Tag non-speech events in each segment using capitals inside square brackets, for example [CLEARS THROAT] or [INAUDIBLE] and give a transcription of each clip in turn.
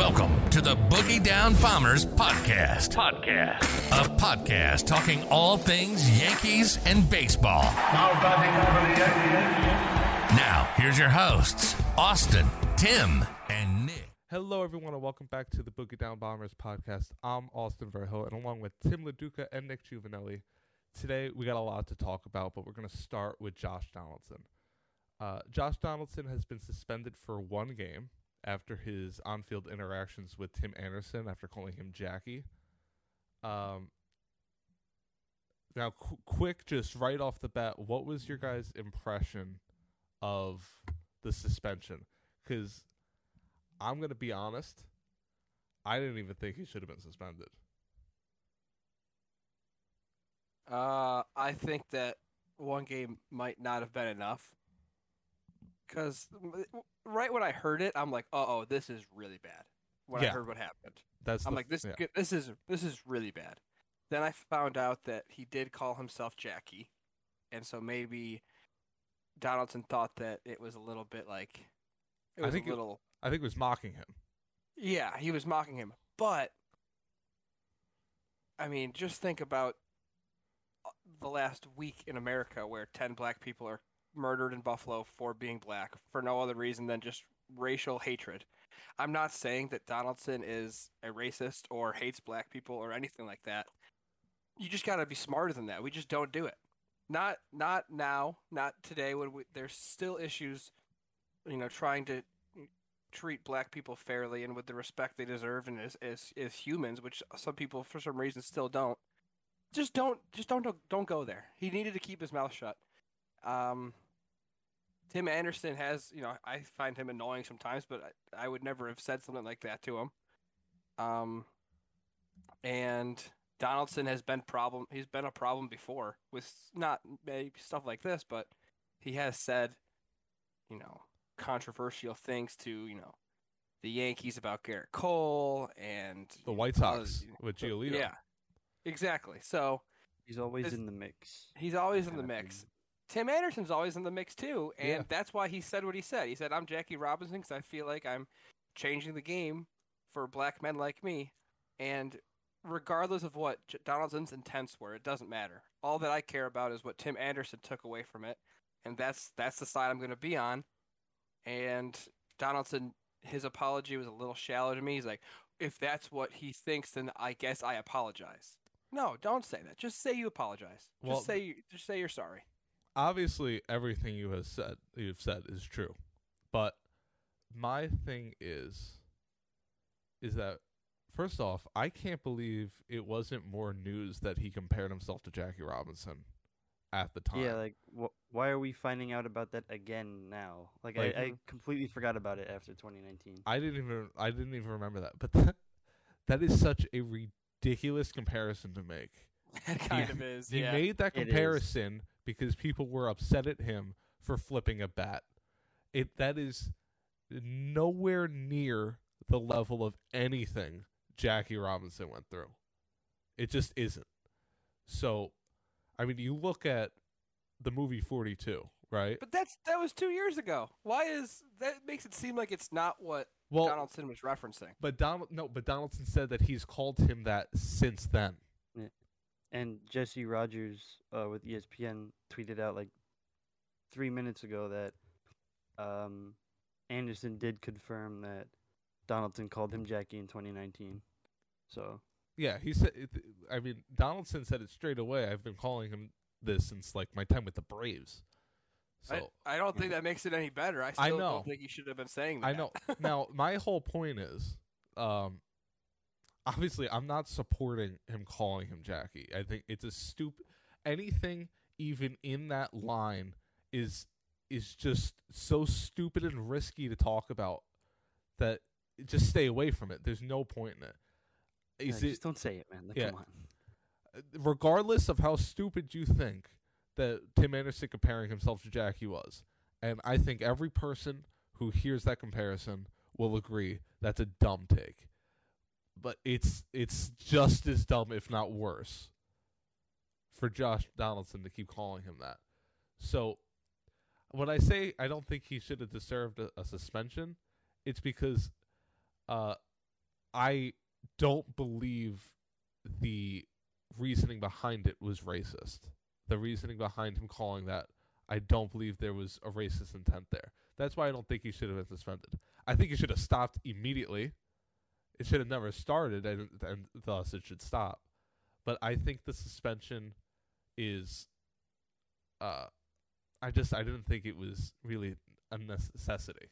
Welcome to the Boogie Down Bombers podcast. Podcast. A podcast talking all things Yankees and baseball. Now batting for the Yankees. Now, here's your hosts, Austin, Tim, and Nick. Hello, everyone, and welcome back to the Boogie Down Bombers podcast. I'm Austin Verho, and along with Tim LaDuca and Nick Juvenelli, today we got a lot to talk about, but we're going to start with Josh Donaldson. Uh, Josh Donaldson has been suspended for one game after his on-field interactions with Tim Anderson after calling him Jackie. Um, now, qu- quick, just right off the bat, what was your guys' impression of the suspension? Because I'm to be honest, I didn't even think he should have been suspended. Uh, I think that one game might not have been enough. Because right when I heard it, I'm like, "Uh oh, this is really bad." When I heard what happened, that's I'm the- like, "This, yeah. this is this is really bad." Then I found out that he did call himself Jackie, and so maybe Donaldson thought that it was a little bit like it I was think a it- little. I think it was mocking him. Yeah, he was mocking him. But I mean, just think about uh, the last week in America where 10 black people are murdered in Buffalo for being black for no other reason than just racial hatred. I'm not saying that Donaldson is a racist or hates black people or anything like that. You just got to be smarter than that. We just don't do it. Not not now, not today when we, there's still issues you know trying to treat black people fairly and with the respect they deserve and as, as as humans, which some people for some reason still don't. Just don't just don't don't go there. He needed to keep his mouth shut. Um, Tim Anderson has, you know, I find him annoying sometimes, but I, I would never have said something like that to him. Um, and Donaldson has been problem. He's been a problem before with not maybe stuff like this, but he has said, you know, controversial things to you know the Yankees about Gerrit Cole and The White uh, Sox with Giolito. Yeah, exactly. So He's always in the mix. he's always in in the my mix. Tim Anderson's always in the mix too, and Yeah. that's why he said what he said. He said, "I'm Jackie Robinson because I feel like I'm changing the game for black men like me." And regardless of what J- Donaldson's intents were, it doesn't matter. All that I care about is what Tim Anderson took away from it, and that's that's the side I'm going to be on. And Donaldson, his apology was a little shallow to me. He's like, "If that's what he thinks, then I guess I apologize." No, don't say that. Just say you apologize. Well, just say you, just say you're sorry. Obviously, everything you have said you've said is true, but my thing is, is that first off, I can't believe it wasn't more news that he compared himself to Jackie Robinson at the time. Yeah, like wh- why are we finding out about that again now? Like, Like- I, I completely forgot about it after 2019. I didn't even I didn't even remember that. But that [LAUGHS] that is such a ridiculous comparison to make. [LAUGHS] It kind of is. He yeah. made that comparison because people were upset at him for flipping a bat. It that is nowhere near the level of anything Jackie Robinson went through. It just isn't. So, I mean, you look at the movie 42, right? but that's that was two years ago. Why is that makes it seem like it's not what Well, Donaldson was referencing? but Donald no, but Donaldson said that he's called him that since then. And Jesse Rogers uh, with ESPN tweeted out like three minutes ago that um, Anderson did confirm that Donaldson called him Jackie in 2019. So Yeah, he said. It, I mean, Donaldson said it straight away. I've been calling him this since like my time with the Braves. So I, I don't think that makes it any better. I I know. don't think you should have been saying that. I know. [LAUGHS] now, my whole point is, um, obviously, I'm not supporting him calling him Jackie. I think it's a stupid. Anything even in that line is is just so stupid and risky to talk about that just stay away from it. There's no point in it. Is it just don't say it, man. Like, Yeah. Come on. regardless of how stupid you think that Tim Anderson comparing himself to Jackie was, and I think every person who hears that comparison will agree that's a dumb take. But it's it's just as dumb, if not worse, for Josh Donaldson to keep calling him that. So when I say I don't think he should have deserved a, a suspension, it's because uh, I don't believe the reasoning behind it was racist. The reasoning behind him calling that, I don't believe there was a racist intent there. That's why I don't think he should have been suspended. I think he should have stopped immediately. It should have never started, and, and thus it should stop. But I think the suspension is. Uh, I just I didn't think it was really a necessity.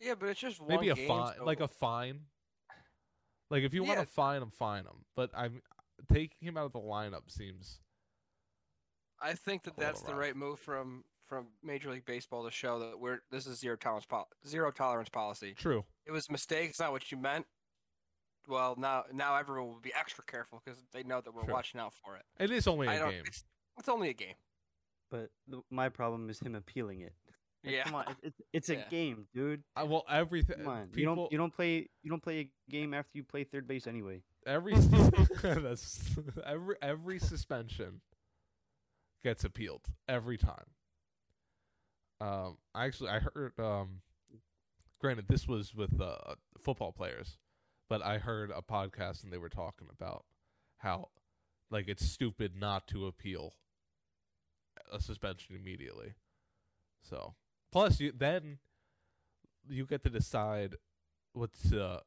Yeah, but it's just one Maybe a fine, so- like a fine. Like if you want to fine him, fine him. But I'm taking him out of the lineup seems I think that that's the rough. right move from from Major League Baseball to show that we're this is zero tolerance pol- zero tolerance policy. true. It was a mistake. It's not what you meant. Well, now now everyone will be extra careful because they know that we're Sure. watching out for it. It is only I a game. It's, it's only a game. But the, my problem is him appealing it. Like, Yeah. Come on, it- it's it's a Yeah. game, dude. Uh, well, everything. Come on. People, you don't you don't play you don't play a game after you play third base anyway. every [LAUGHS] [LAUGHS] that's every every suspension gets appealed every time. Um, I actually I heard um, granted this was with uh, football players, but I heard a podcast and they were talking about how like it's stupid not to appeal a suspension immediately. So plus you then you get to decide what's uh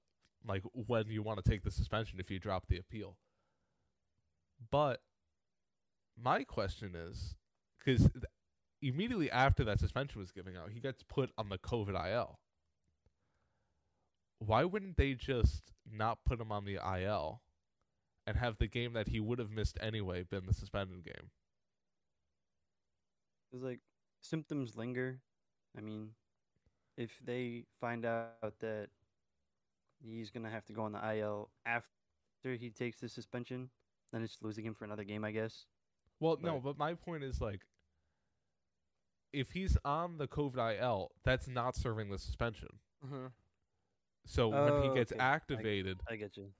like when you want to take the suspension if you drop the appeal. But my question is because immediately after that suspension was given out, he gets put on the COVID IL. Why wouldn't they just not put him on the IL and have the game that he would have missed anyway been the suspended game? It's like symptoms linger. I mean, if they find out that he's gonna have to go on the IL after he takes the suspension, then it's losing him for another game, I guess. Well, no, but my point is like, if he's on the COVID IL, that's not serving the suspension. Mm-hmm. So when Oh, he gets okay. Activated, I get you.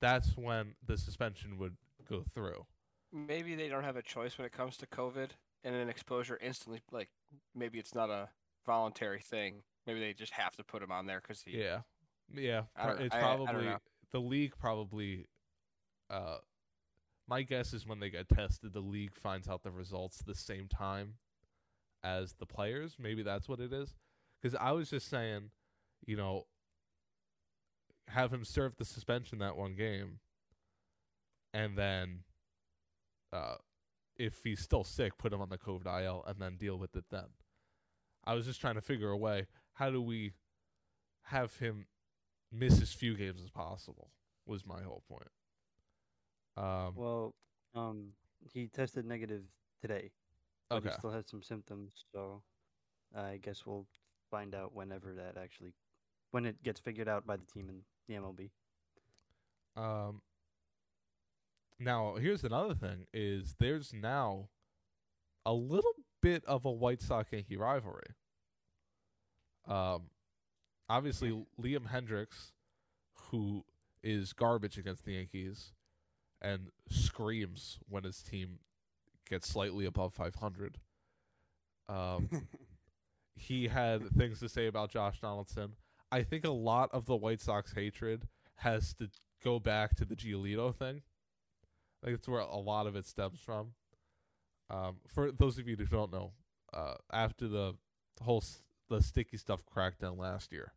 that's when the suspension would go through. Maybe they don't have a choice when it comes to COVID and an exposure instantly. Like maybe it's not a voluntary thing. Maybe they just have to put him on there because he. Yeah, yeah. I pro- it's I- I probably know. the league. Probably, uh, my guess is when they get tested, the league finds out the results the same time as the players. Maybe that's what it is. Because I was just saying, you know, have him serve the suspension that one game, and then, uh, if he's still sick, put him on the COVID IL and then deal with it then. I was just trying to figure a way. How do we have him miss as few games as possible? Was my whole point. Um, Well, um, he tested negative today, but okay. he still has some symptoms. So I guess we'll find out whenever that actually, when it gets figured out by the team in the MLB. Um, now here's another thing: is there's now a little bit of a White Sox Yankee rivalry. Um, obviously Liam Hendriks, who is garbage against the Yankees, and screams when his team gets slightly above 500. Um, [LAUGHS] he had things to say about Josh Donaldson. I think a lot of the White Sox hatred has to go back to the Giolito thing. Like it's where a lot of it stems from. Um, for those of you who don't know, uh, after the whole the sticky stuff crackdown last year,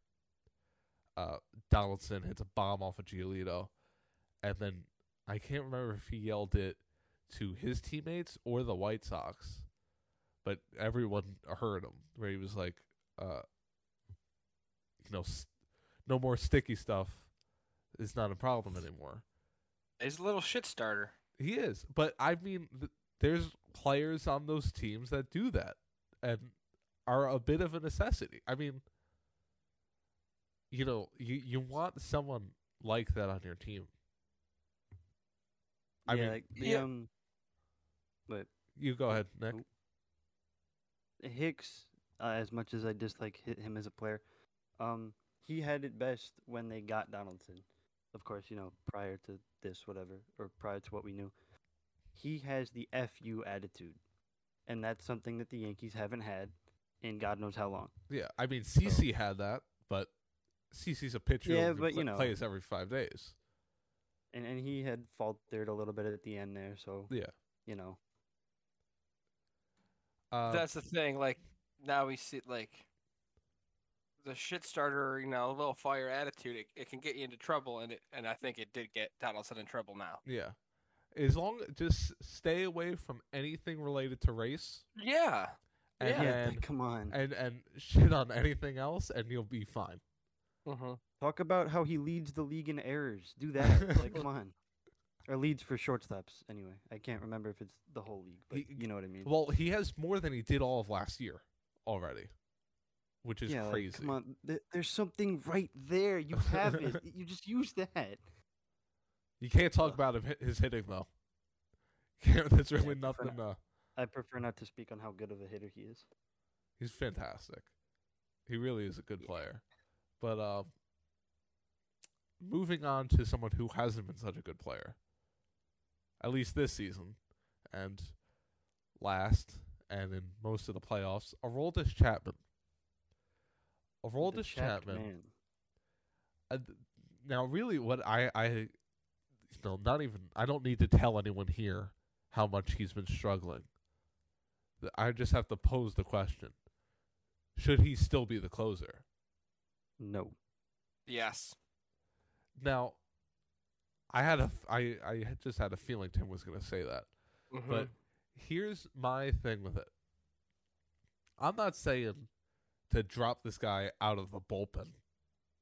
uh, Donaldson hits a bomb off of Giolito, and then I can't remember if he yelled it to his teammates or the White Sox, but everyone heard him where he was like, uh, you know, s- no more sticky stuff is not a problem anymore. He's a little shit starter. He is, but I mean, th- there's players on those teams that do that and are a bit of a necessity. I mean, you know, you you want someone like that on your team. I yeah, mean, like the yeah. um, but you go ahead, Nick. Hicks, uh, as much as I dislike hi- him as a player, um, he had it best when they got Donaldson. Of course, you know, prior to this, whatever, or prior to what we knew, he has the "fu" attitude, and that's something that the Yankees haven't had in God knows how long. Yeah, I mean, CC had that, but CC's a pitcher Yeah, who but, pl- you know. plays every five days. And and he had faltered a little bit at the end there, so Yeah. you know. Uh, That's the thing. Like now we see like the shit starter, you know, a little fire attitude. It, it can get you into trouble, and it and I think it did get Donaldson in trouble now. yeah. As long just stay away from anything related to race, Yeah. and Yeah. Yeah, then, come on. and and shit on anything else, and you'll be fine. Mm-hmm. Talk about how he leads the league in errors. Do that. [LAUGHS] like, come on. Or leads for shortstops. Anyway, I can't remember if it's the whole league, but He- you know what I mean. Well, he has more than he did all of last year already, which is yeah, like, crazy. come on. Th- there's something right there. You have it. [LAUGHS] you just use that. You can't talk Ugh. about him, his hitting though. [LAUGHS] There's really for nothing. Uh, I prefer not to speak on how good of a hitter he is. he's fantastic. He really is a good player. But uh, moving on to someone who hasn't been such a good player, at least this season, and last, and in most of the playoffs, Aroldis Chapman. The Aroldis chapped Chapman. Man. Uh, th- now, really, what I, I, you know, not even, I don't need to tell anyone here how much he's been struggling. Th- I just have to pose the question: Should he still be the closer? No. Yes. Now, I had a, f- I, I had just had a feeling Tim was going to say that. Mm-hmm. But here's my thing with it. I'm not saying to drop this guy out of the bullpen.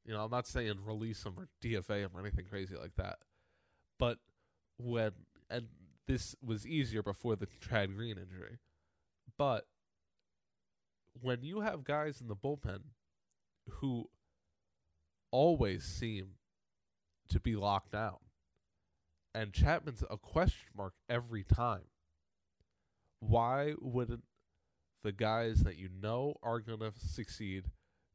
You know, I'm not saying release him or DFA him or anything crazy like that. But when and this was easier before the Chad Green injury. But when you have guys in the bullpen who always seem to be locked down, and Chapman's a question mark every time, why wouldn't the guys that you know are going to succeed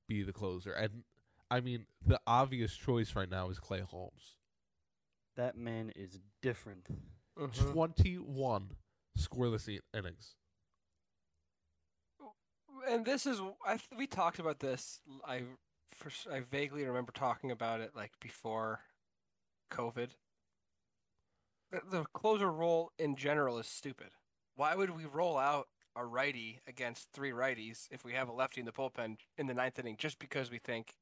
be the closer? And I mean, the obvious choice right now is Clay Holmes. That man is different. Mhm. 21 scoreless innings. and this is I th- we talked about this. I for, s- I vaguely remember talking about it like before COVID. The, the closer role in general is stupid. Why would we roll out a righty against three righties if we have a lefty in the bullpen in the ninth inning just because we think,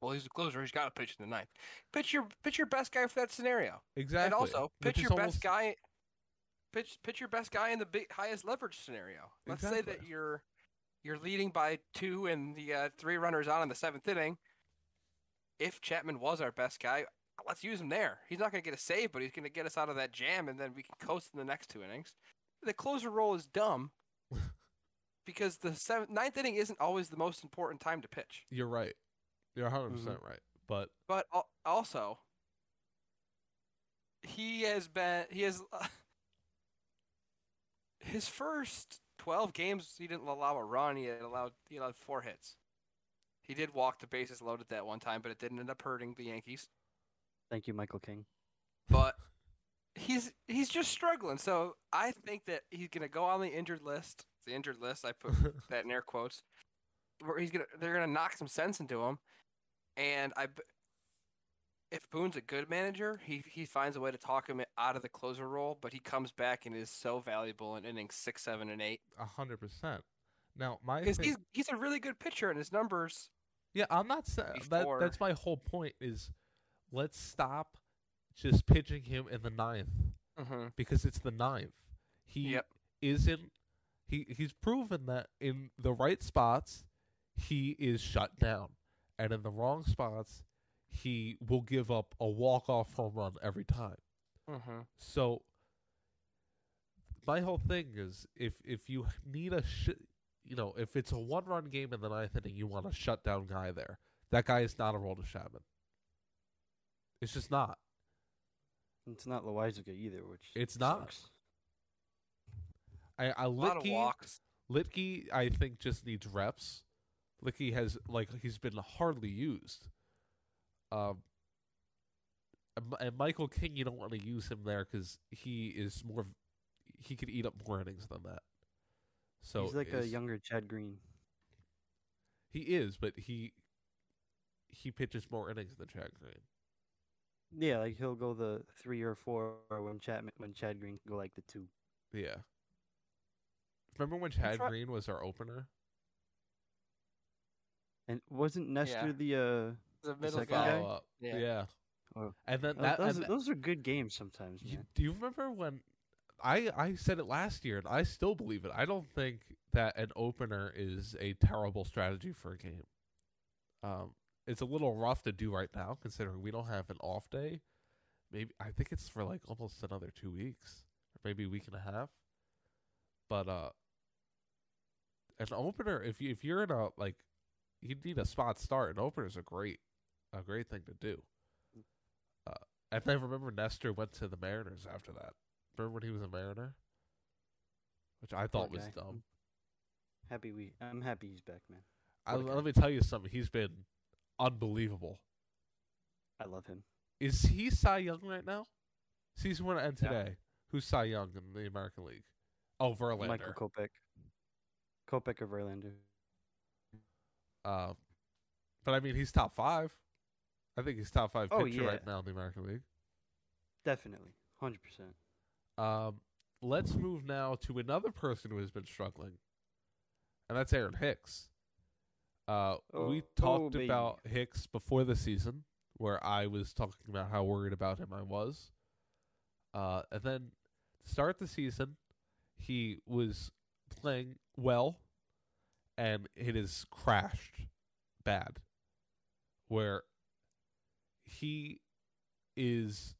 well, he's a closer, he's got to pitch in the ninth. Pitch your pitch your best guy for that scenario, Exactly. and also pitch your almost- best guy. Pitch pitch your best guy in the big, highest leverage scenario. Let's say that you're you're leading by two and the uh, three runners on in the seventh inning. If Chapman was our best guy, let's use him there. He's not going to get a save, but he's going to get us out of that jam, and then we can coast in the next two innings. The closer role is dumb because the seventh, ninth inning isn't always the most important time to pitch. You're right. You're 100% mm-hmm. percent right. But But al- also, he has been he has [LAUGHS] his first twelve games. He didn't allow a run. He had allowed he allowed four hits. He did walk the bases loaded that one time, but it didn't end up hurting the Yankees. Thank you, Michael King. But he's he's just struggling. So I think that he's gonna go on the injured list. The injured list. I put [LAUGHS] that in air quotes. Where he's gonna they're gonna knock some sense into him, and I. If Boone's a good manager, he he finds a way to talk him out of the closer role, but he comes back and is so valuable in innings six, seven, and eight a 100%. Now, my because he's he's a really good pitcher, and his numbers. Yeah, I'm not saying that. That's my whole point. Is let's stop just pitching him in the ninth Mm-hmm. because it's the ninth. He Yep. isn't. He he's proven that in the right spots, he is shut down, and in the wrong spots, he will give up a walk off home run every time. Mm-hmm. So my whole thing is if if you need a sh- you know if it's a one run game in the ninth inning, you want a shut down guy there. That guy is not Aroldis Chapman. It's just not. It's not Loaisiga either, which It's not. sucks. I, I A lot of Luetge, walks. Luetge, I think just needs reps. Luetge has like he's been hardly used. Um, and, Mi- and Michael King, you don't want to use him there because he is more. He could eat up more innings than that. So He's like a younger Chad Green. He is, but he he pitches more innings than Chad Green. Yeah, like he'll go the three or four when Chad when Chad Green can go like the two. Yeah. Remember when Chad try- Green was our opener? And wasn't Nestor Yeah. the uh The middle second guy. guy? Up. Yeah. Yeah. Oh. And then tho- that, those, and are, those are good games sometimes, You- do you remember when I I said it last year and I still believe it. I don't think that an opener is a terrible strategy for a game. Um it's a little rough to do right now considering we don't have an off day. Maybe I think it's for like almost another 2 weeks or maybe a week and a half. But uh an opener if you if you're in a like you need a spot start, an opener is a great a great thing to do. Uh, and I remember Nestor went to the Mariners after that. Remember when he was a Mariner? Which I thought was dumb. Happy we I'm happy he's back, man. I, let me tell you something. He's been unbelievable. I love him. Is he Cy Young right now? Season one end Yeah. today. Who's Cy Young in the American League? Oh, Verlander. Michael Kopech. Kopech or Verlander. Uh, but I mean, he's top five. I think he's top five Oh, pitcher yeah. right now in the American League. Definitely. Hundred percent. Um, let's move now to another person who has been struggling, and that's Aaron Hicks. Uh, we Oh, talked baby. about Hicks before the season, where I was talking about how worried about him I was. Uh, and then to start the season, he was playing well, and it has crashed bad, where he is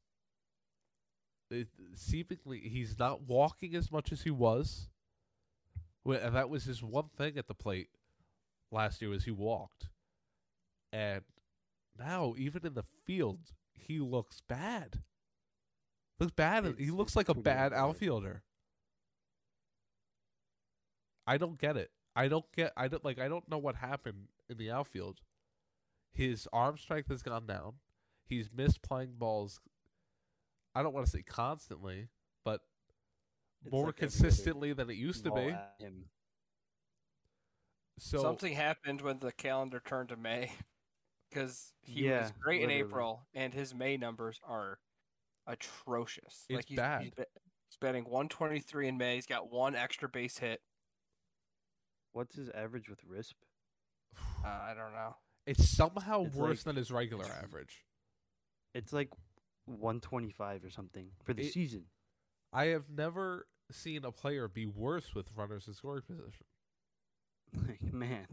it, seemingly he's not walking as much as he was. And that was his one thing at the plate last year was he walked. And now even in the field he looks bad. Looks bad. he looks like a bad bad. outfielder. I don't get it. I don't get I don't like I don't know what happened in the outfield. His arm strength has gone down. He's missed playing balls I don't want to say constantly, but It's more like consistently than it used to be. Him. So Something happened when the calendar turned to May, [LAUGHS] because he Yeah, was great in. April, and his May numbers are atrocious. It's like he's, bad. He's, ba- he's batting 123 in May. He's got one extra base hit. What's his average with RISP? Uh, I don't know. it's somehow It's worse like- than his regular average. It's like 125 or something for the It- season. I have never seen a player be worse with runners in scoring position. [LAUGHS] Like man.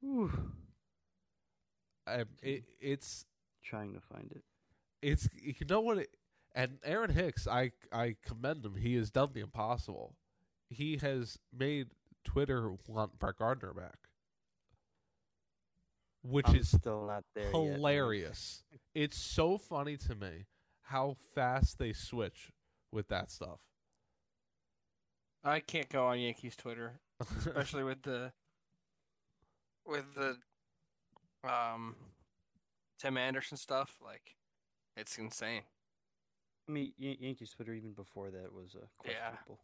Whew. Um, it, it's Trying to find it. it's you know what it, and Aaron Hicks I I commend him he has done the impossible he has made Twitter want Brett Gardner back which I'm is still not there. yet, hilarious [LAUGHS] it's so funny to me how fast they switch with that stuff I can't go on Yankees Twitter, especially with the with the um Tim Anderson stuff. Like, it's insane. I mean, Yan- Yankees Twitter even before that was uh, Yeah. questionable.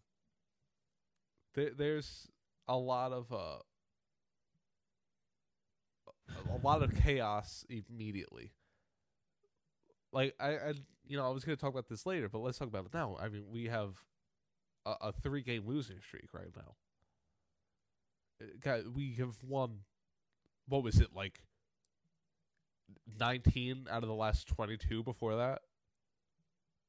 there, there's a lot of uh a- a lot of chaos immediately. Like I, I, you know, I was going to talk about this later, but let's talk about it now. I mean, we have a, a three-game losing streak right now. God, we have won. What was it like? Nineteen out of the last twenty-two before that.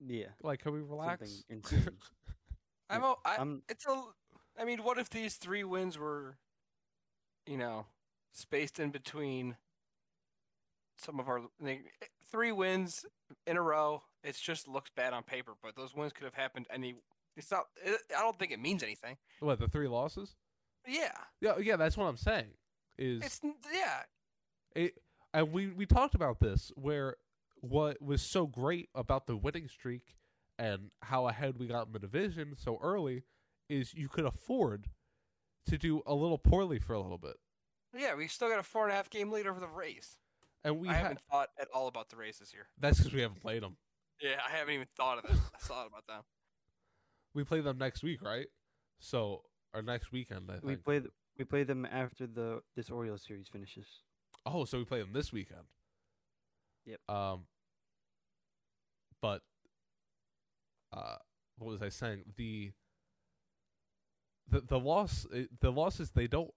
Yeah. Like, can we relax? Something. [LAUGHS] I'm. Yeah, o- I, I'm- it's a. I mean, what if these three wins were, you know, spaced in between some of our three wins in a row? It just looks bad on paper, but those wins could have happened any. It's not. It, I don't think it means anything. what the three losses? Yeah, Yeah, yeah, that's what I'm saying. Is it's yeah. it and we we talked about this where what was so great about the winning streak and how ahead we got in the division so early is you could afford to do a little poorly for a little bit Yeah, we still got a four and a half game lead over the Rays. and we I ha- haven't thought at all about the this year. that's because we haven't played them Yeah, I haven't even thought of it. I thought about them. we play them next week right so or next weekend I think. we play th- we play them after the this Orioles series finishes. Oh, so we play them this weekend. Yep. Um. But. Uh, what was I saying? The. The the loss the losses they don't.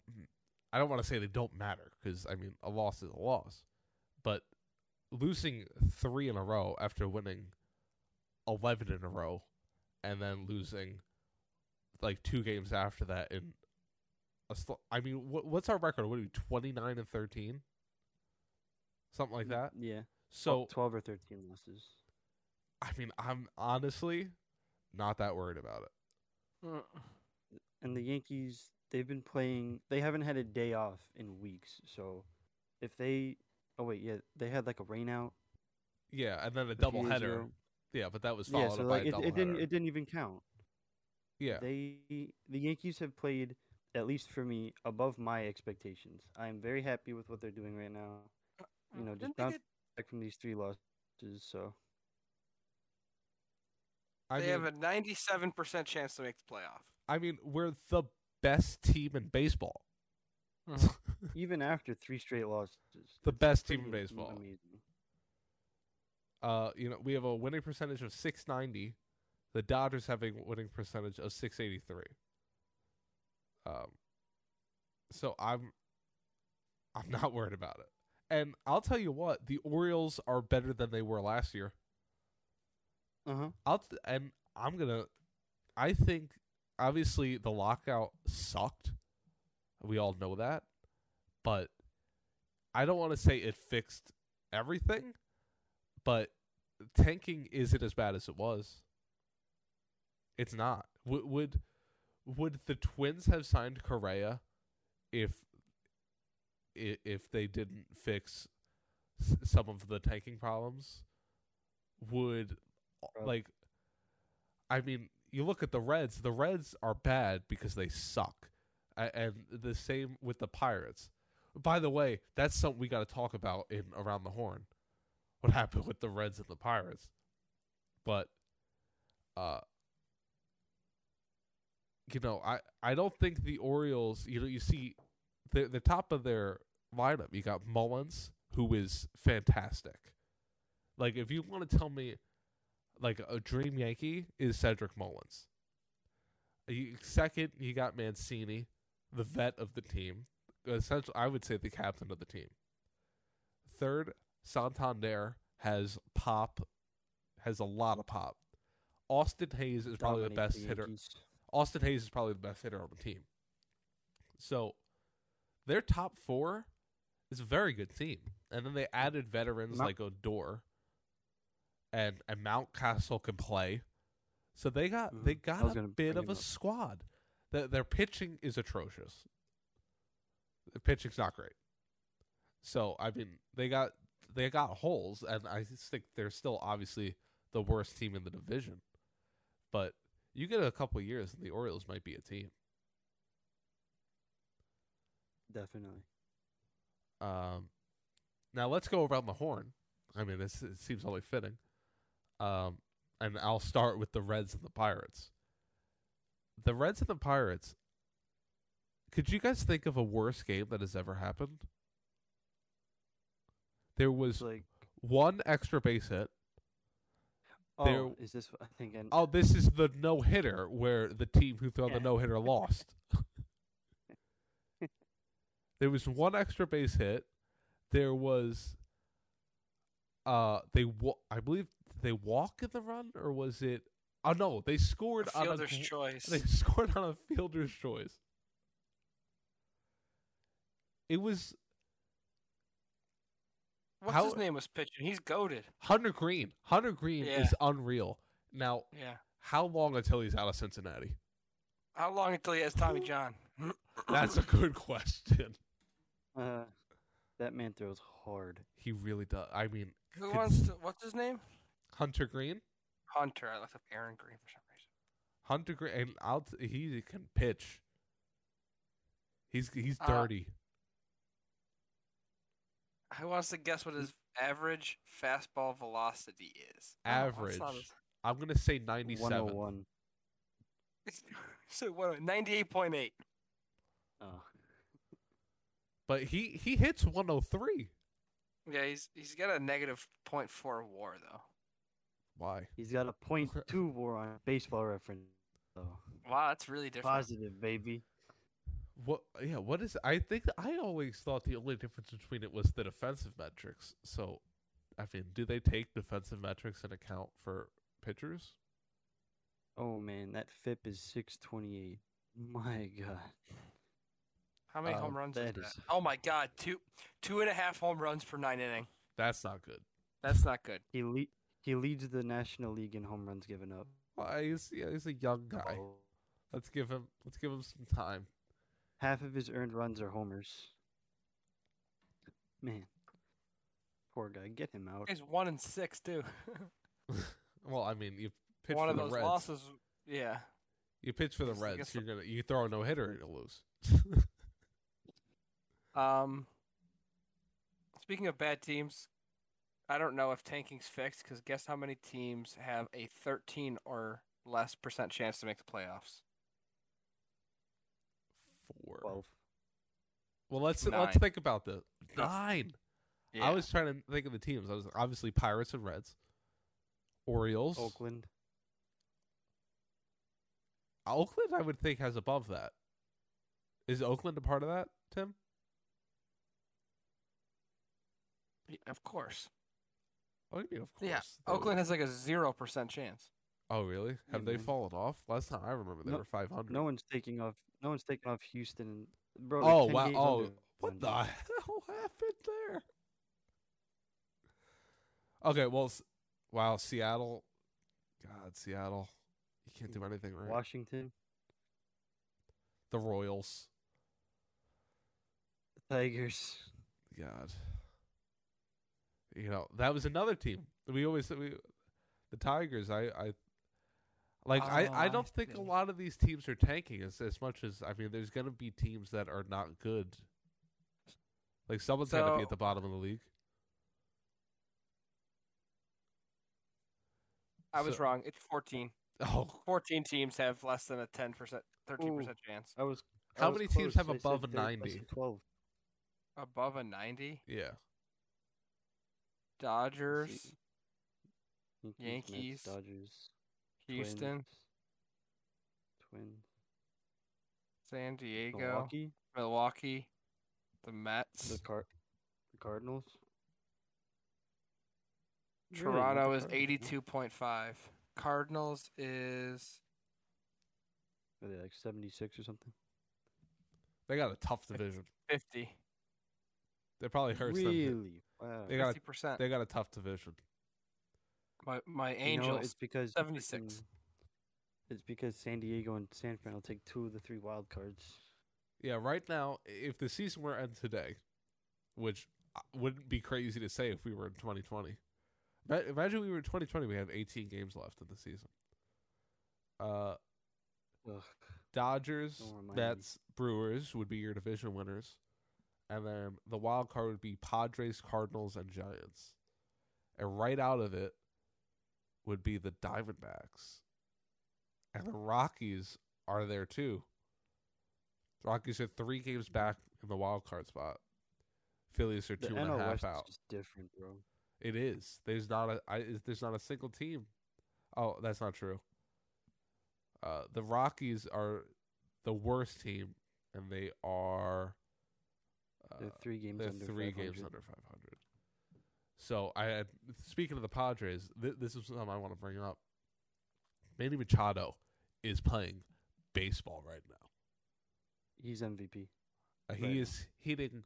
I don't want to say they don't matter because I mean a loss is a loss, but losing three in a row after winning eleven in a row, and then losing like two games after that in a sl- I mean, what, what's our record? What are we, 29 and 13? Something like that. Yeah. So, 12 or 13 losses. I mean, I'm honestly not that worried about it. Mm. And the Yankees, they've been playing. They haven't had a day off in weeks. So if they, oh wait, yeah, they had like a rainout. Yeah, and then a few double header. Yeah, but that was Yeah, followed so up like it, it didn't it didn't even count. Yeah, They the Yankees have played at least for me above my expectations. I am very happy with what they're doing right now. You know, just Didn't bounce back from these three losses. So I they mean, have a 97% chance to make the playoff. I mean, we're the best team in baseball. [LAUGHS] even after three straight losses, The best team in pretty baseball. Amazing. Uh, you know, we have a winning percentage of 690. The Dodgers have a winning percentage of 683. Um, so I'm, I'm not worried about it. And I'll tell you what, the Orioles are better than they were last year. Uh huh. I'll t- and I'm gonna. I think obviously the lockout sucked. We all know that, but I don't want to say it fixed everything. But tanking isn't as bad as it was. It's not. Would would would the Twins have signed Correa if i- if they didn't fix s- some of the tanking problems? Would like I mean, you look at the Reds. The Reds are bad because they suck, and the same with the Pirates. By the way, that's something we got to talk about in around the horn. What happened with the Reds and the Pirates? But, uh, you know, I I don't think the Orioles. You know, you see, the the top of their lineup. You got Mullins, who is fantastic. Like, if you want to tell me like a dream Yankee is Cedric Mullins. You, second, you got Mancini, the vet of the team. Essentially, I would say the captain of the team. Third, Santander has pop, has a lot of pop. Austin Hays is probably the best hitter. Austin Hays is probably the best hitter on the team. So, their top four is a very good team, and then they added veterans Mount- like Odor, and and Mountcastle can play. So they got Mhm. they got a bit of a up. squad. Their, their pitching is atrocious. The pitching's not great. So I mean, they got they got holes, and I just think they're still obviously the worst team in the division. But you get a couple of years, and the Orioles might be a team. Definitely. Um, now let's go around the horn. I mean, this it seems only fitting. Um, and I'll start with the Reds and the Pirates. The Reds and the Pirates. Could you guys think of a worse game that has ever happened? There was like, one extra base hit. Oh, there- is this? I think. Oh, this is the no hitter where the team who threw Yeah. the no hitter lost. [LAUGHS] there was one extra base hit. There was uh they wa- I believe they walk in the run or was it Oh no, they scored A on a fielder's choice. They [LAUGHS] scored on a fielder's choice. It was What's how- his name was pitching? He's goaded. Hunter Greene. Hunter Greene Yeah. is unreal. Now, Yeah. how long until he's out of Cincinnati? How long until he has Tommy John? [CLEARS THROAT] That's a good question. uh, that man throws hard. He really does. I mean, Who Could- wants to? What's his name? Hunter Greene. Hunter. I looked up Aaron Green for some reason. Hunter Greene, and I'll t- he can pitch. He's he's Uh, dirty. want wants to guess what his average fastball velocity is? Average. it's I'm gonna say 97. 101. [LAUGHS] So what? Ninety-eight point eight. Oh. but he he hits 103. Yeah, he's he's got a negative point four WAR though. Why? He's got a point 0.2 [LAUGHS] war on baseball reference. So Wow, that's really different. positive, baby. What? Yeah. What is? I think I always thought the only difference between it was the defensive metrics. So, I mean, do they take defensive metrics into account for pitchers? Oh man, that FIP is six twenty eight. My God. How many Uh, home runs is that that? is- Oh my god, two two and a half home runs per nine inning. That's not good. That's not good. He le- he leads the National League in home runs given up. Well, he's yeah, he's a young guy. Oh. Let's give him let's give him some time. Half of his earned runs are homers. Man, poor guy. Get him out. He's one and six too. [LAUGHS] Well, I mean, you pitch for the red. One for of the those Reds. losses. Yeah. You pitch for the Reds. You're gonna you throw a no hitter, you'll lose. [LAUGHS] Um. Speaking of bad teams, I don't know if tanking's fixed because guess how many teams have a 13 or less percent chance to make the playoffs? Four. Twelve. Well, let's Nine. let's think about this. Nine. Yeah. I was trying to think of the teams. I was obviously Pirates and Reds, Orioles, Oakland. Oakland. I would think has above that. Is Oakland a part of that, Tim? Yeah, of course. Oh, you mean of course. Yeah. Oakland has like a zero percent chance. Oh, really? Have they man. fallen off? Last time I remember, they No- were five hundred. No one's taking off. No one's taking off Houston. And, bro. Oh wow! Oh, under what the hell happened there? Okay, well, wow, Seattle. God, Seattle. You can't do anything right. Washington, The Royals. the Tigers. God. You know that was another team. We always we, the Tigers. I I like I Oh, I ah, I don't think a lot of these teams are tanking as as much as I mean. There's going to be teams that are not good. Like someone's got to be at the bottom of the league. I was So- wrong. It's 14. Oh, 14 teams have less than a 10%, 13% chance. I was. I How was many teams have I said above a plus 90? Twelve. Above a 90? yeah. Dodgers, Yankees, Mets, Yankees, Dodgers, Houston, Twins, Twins, San Diego, Milwaukee, Milwaukee, the Mets. the Car, the Cardinals. Really, Toronto the is Cardinals, huh? 82.5. Cardinals is Are they like seventy six or something? They got a tough division. 50. They probably hurts them. Really? Wow. They got 50%. they got a tough division. My my You know, Angels. it's because 76. It's because San Diego and San Fran will take two of the three wild cards. Yeah, right now, if the season were to end today, which uh, wouldn't be crazy to say if we were in 2020. Ima- Imagine we were in 2020, we have 18 games left in the season. Uh, Ugh. Dodgers, Don't me. Mets, Brewers would be your division winners, and then the wild card would be Padres, Cardinals, and Giants. And right out of it would be the Diamondbacks, and the Rockies are there too. The Rockies are three games back in the wild card spot. Phillies are The two and a half West out. is just different, bro. It is. There's not a. I, there's not a single team. Oh, that's not true. Uh, the Rockies are the worst team, and they are. Uh, They're three games they're under three 500. games under 500. So I had, speaking of the Padres, th- this is something I want to bring up. Manny Machado is playing baseball right now. He's MVP. Uh, Right he now. is hitting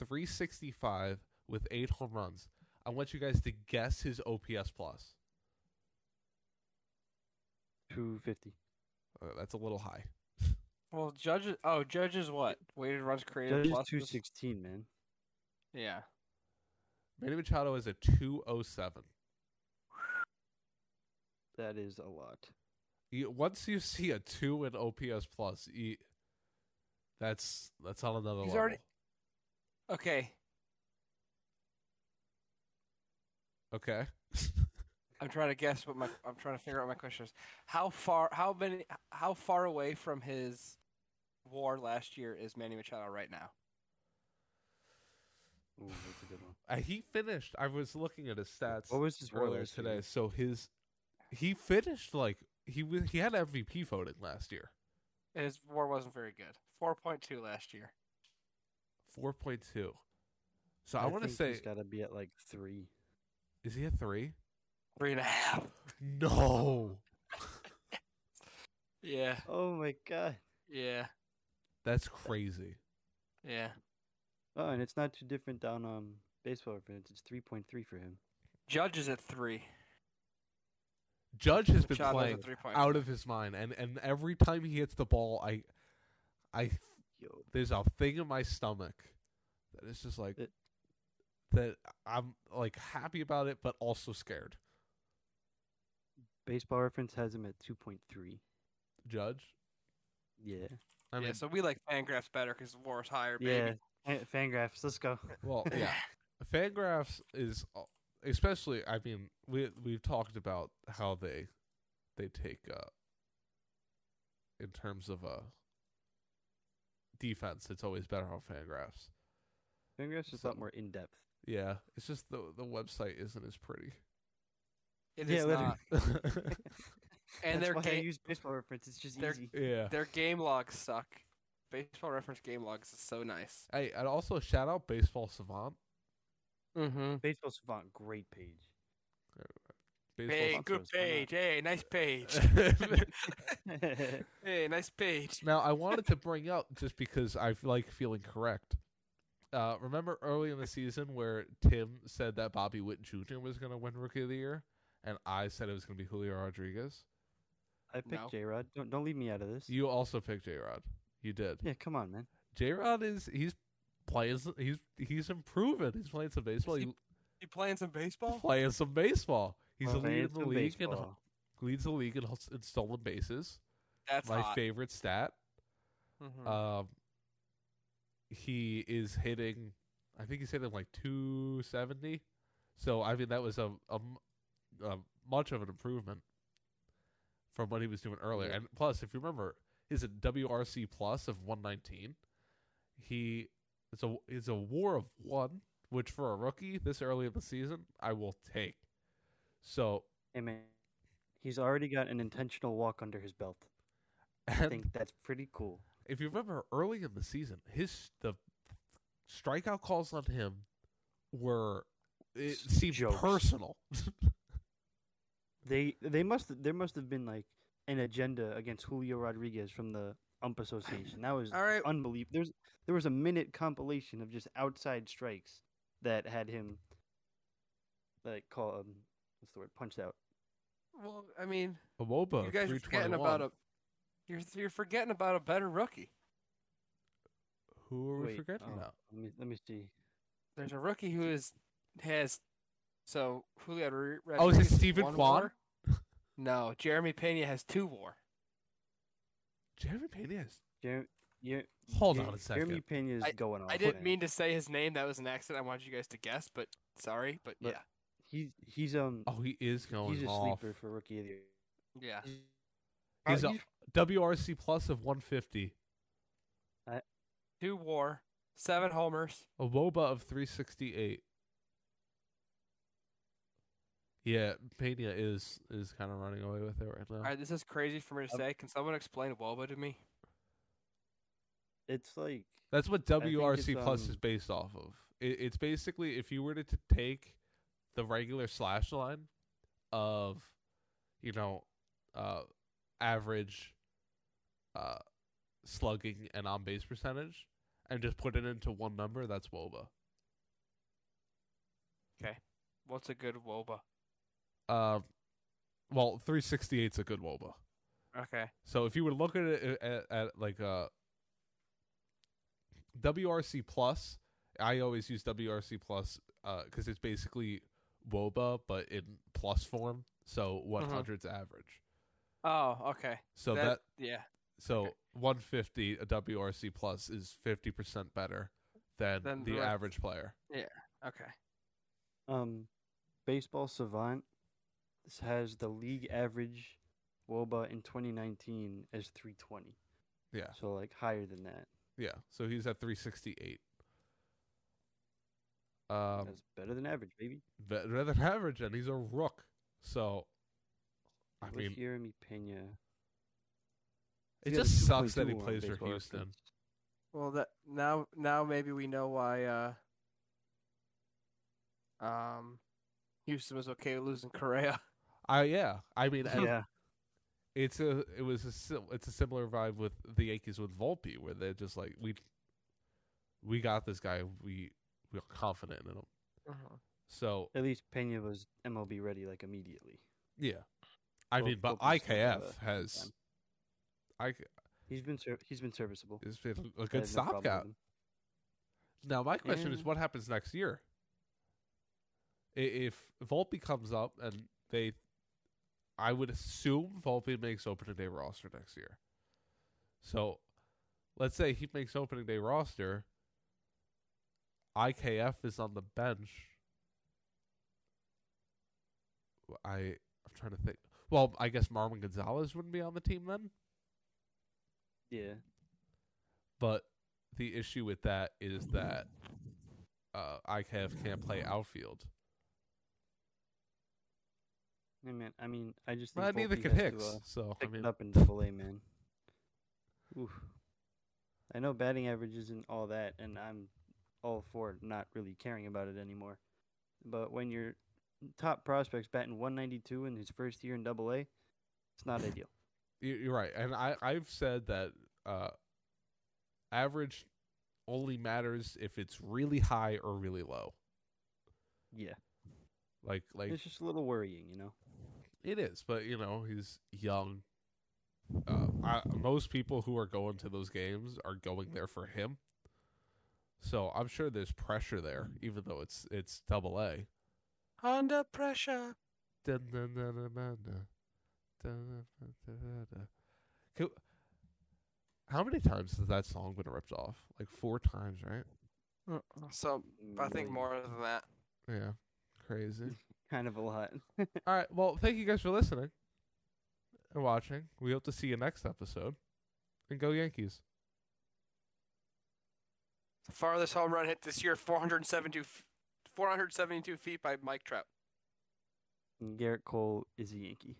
365 with eight home runs. I want you guys to guess his OPS plus. Two fifty. Uh, that's a little high. well, judges. Oh, judges what? Weighted runs created Judge plus. two sixteen, man. Yeah. Manny Machado is a 207. That is a lot. You, once you see a two in OPS plus, you, that's that's on another He's level. already- Okay. Okay. [LAUGHS] I'm trying to guess what my. I'm trying to figure out what my question is. How far? How many? How far away from his WAR last year is Manny Machado right now? Ooh, that's a good one. He finished. I was looking at his stats What was his war earlier today. year? So his he finished like he was he had MVP voting last year. His war wasn't very good. Four point two last year. Four point two. So I, want to say, he's got to be at like three. is he at three? Three and a half. [LAUGHS] No, [LAUGHS] Yeah. Oh my god. Yeah. that's crazy. Yeah. Oh, and it's not too different down um baseball reference. It's three point three for him. Judge is at three. Judge has been Machado playing at three out of his mind, and and every time he hits the ball, I, I Yo, there's a thing in my stomach that is just like It- that. I'm like happy about it, but also scared. baseball reference has him at two point three. Judge. Yeah. I yeah, mean, so we like Fangraphs better because the war is higher, baby. Fan- Fangraphs. Let's go. well, yeah. [LAUGHS] Fangraphs is uh, especially. I mean, we we've talked about how they they take uh in terms of uh defense. It's always better on Fangraphs. Fangraphs is a lot more in depth. Yeah, it's just the the website isn't as pretty. It Yeah, is literally. not. [LAUGHS] And That's their why I game, use baseball reference. It's just they're- easy. yeah. their game logs suck. Baseball reference game logs is so nice. Hey, and also shout out Baseball Savant. Mm-hmm. Baseball Savant, great page. Baseball Hey, Savant good shows, why not? page. Hey, nice page. [LAUGHS] Hey, nice page. now I wanted to bring up just because I like feeling correct. Uh, remember early in the season where Tim said that Bobby Witt Jr. was going to win Rookie of the Year, and I said it was going to be Julio Rodriguez. I picked No. J Rod. Don't don't leave me out of this. You also picked J Rod. You did. Yeah, come on, man. J Rod is he's playing. s- He's he's improving. He's playing some baseball. Is He, You playing some baseball? he's playing some baseball. He's the Playing lead in the league in, baseball. leads the league in, hus- in stolen bases. That's my hot. favorite stat. Mhm. Um, he is hitting. I think he's hitting like two seventy. So I mean that was a a much of an improvement from what he was doing earlier. And plus, if you remember, his a WRC plus of one nineteen. He it's a it's a WAR of one, which for a rookie this early in the season I will take. So Hey man, he's already got an intentional walk under his belt. I think that's pretty cool. if you remember early in the season, his the strikeout calls on him were it seemed jokes. personal. [LAUGHS] They they must there must have been like an agenda against Julio Rodriguez from the ump association. That was All right. unbelievable. There's there was a minute compilation of just outside strikes that had him like call um what's the word punched out. Well, I mean, Awoba, you guys are forgetting about a. You're you're forgetting about a better rookie. Who are we Wait, forgetting oh, about? Let me let me see. There's a rookie who is has. So Julio Rodriguez. Oh, is it Steven one Kwan? WAR. No, Jeremy Pena has two WAR. Jeremy Pena is. Jer- Jer- Hold Jer- on a Jeremy second. Pena is I- going off. I didn't mean to say his name. That was an accident. I wanted you guys to guess, but sorry, but Look, yeah, He's he's um Oh, he is going he's a off. sleeper for rookie of the year. yeah. He's Uh, a WRC plus of 150. Two WAR, seven homers. A WOBA of 368. Yeah, Pena is is kind of running away with it right now. All right, this is crazy for me to Um, say. Can someone explain WOBA to me? It's like That's what WRC plus um, is based off of. It, it's basically if you were to, to take the regular slash line of, you know, uh, average, uh, slugging and on base percentage, and just put it into one number, that's WOBA. Okay. What's a good WOBA? Um, well, 368 is a good WOBA. Okay. So if you would look at it at, at like uh WRC plus, I always use WRC plus because it's basically WOBA but in plus form. So 100's average. Oh, okay. So that, that, yeah. so okay. 150 a WRC plus is 50% better than Than the the average player. Yeah. Okay. um baseball savant this has the league average woba in 2019 as 320 Yeah, so like higher than that yeah. So he's at 368. Um, That's better than average, baby. better than average, and he's a rook. So, I With mean, Jeremy Pena. it he's got a just sucks that he plays for Houston. reference. Well, that now now maybe we know why uh, um, Houston was okay with losing Correa. I yeah, I mean, Yeah, it's a it was a sim- it's a similar vibe with the Yankees with Volpe, where they're just like we we got this guy, we we're confident in him. Uh-huh. So at least Pena was MLB ready like immediately. yeah, I Well, mean, but Volpe's IKF has time. I He's been ser- he's been serviceable. it's been a I good have no problem with stopgap. him. Now my question is, what happens next year? I- If Volpe comes up and they, I would assume Volpe makes opening day roster next year. So, let's say he makes opening day roster. IKF is on the bench. I I'm trying to think. Well, I guess Marwin Gonzalez wouldn't be on the team then. Yeah, But the issue with that is that uh, IKF can't play outfield. I mean, I mean, I just think Well, neither Volpe can Hicks. To, uh, so I mean, it up in Double A, man. Oof. I know batting average isn't all that, and I'm all for not really caring about it anymore. But when your top prospects batting 192 in his first year in Double A, it's not [LAUGHS] ideal. you- you're right, and I I've said that uh, average only matters if it's really high or really low. Yeah, Like like it's just a little worrying, you know. It is, but you know he's young. Uh, I, most people who are going to those games are going there for him. So I'm sure there's pressure there, even though it's it's double A. Under pressure. Dun, dun, dun, dun, dun, dun. Dun, dun, dun, dun, dun. How many times has that song been ripped off? Like four times, right? So I think more than that. Yeah, crazy. Kind of a lot. [LAUGHS] All right, well, thank you guys for listening and watching. We hope to see you next episode. And go Yankees. The farthest home run hit this year, 472, 472 feet by Mike Trout. And Gerrit Cole is a Yankee.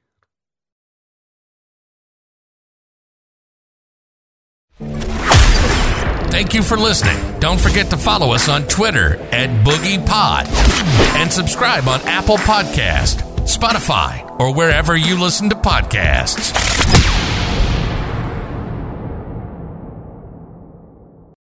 Thank you for listening. Don't forget to follow us on Twitter at Boogie Pod and subscribe on Apple Podcast, Spotify, or wherever you listen to podcasts.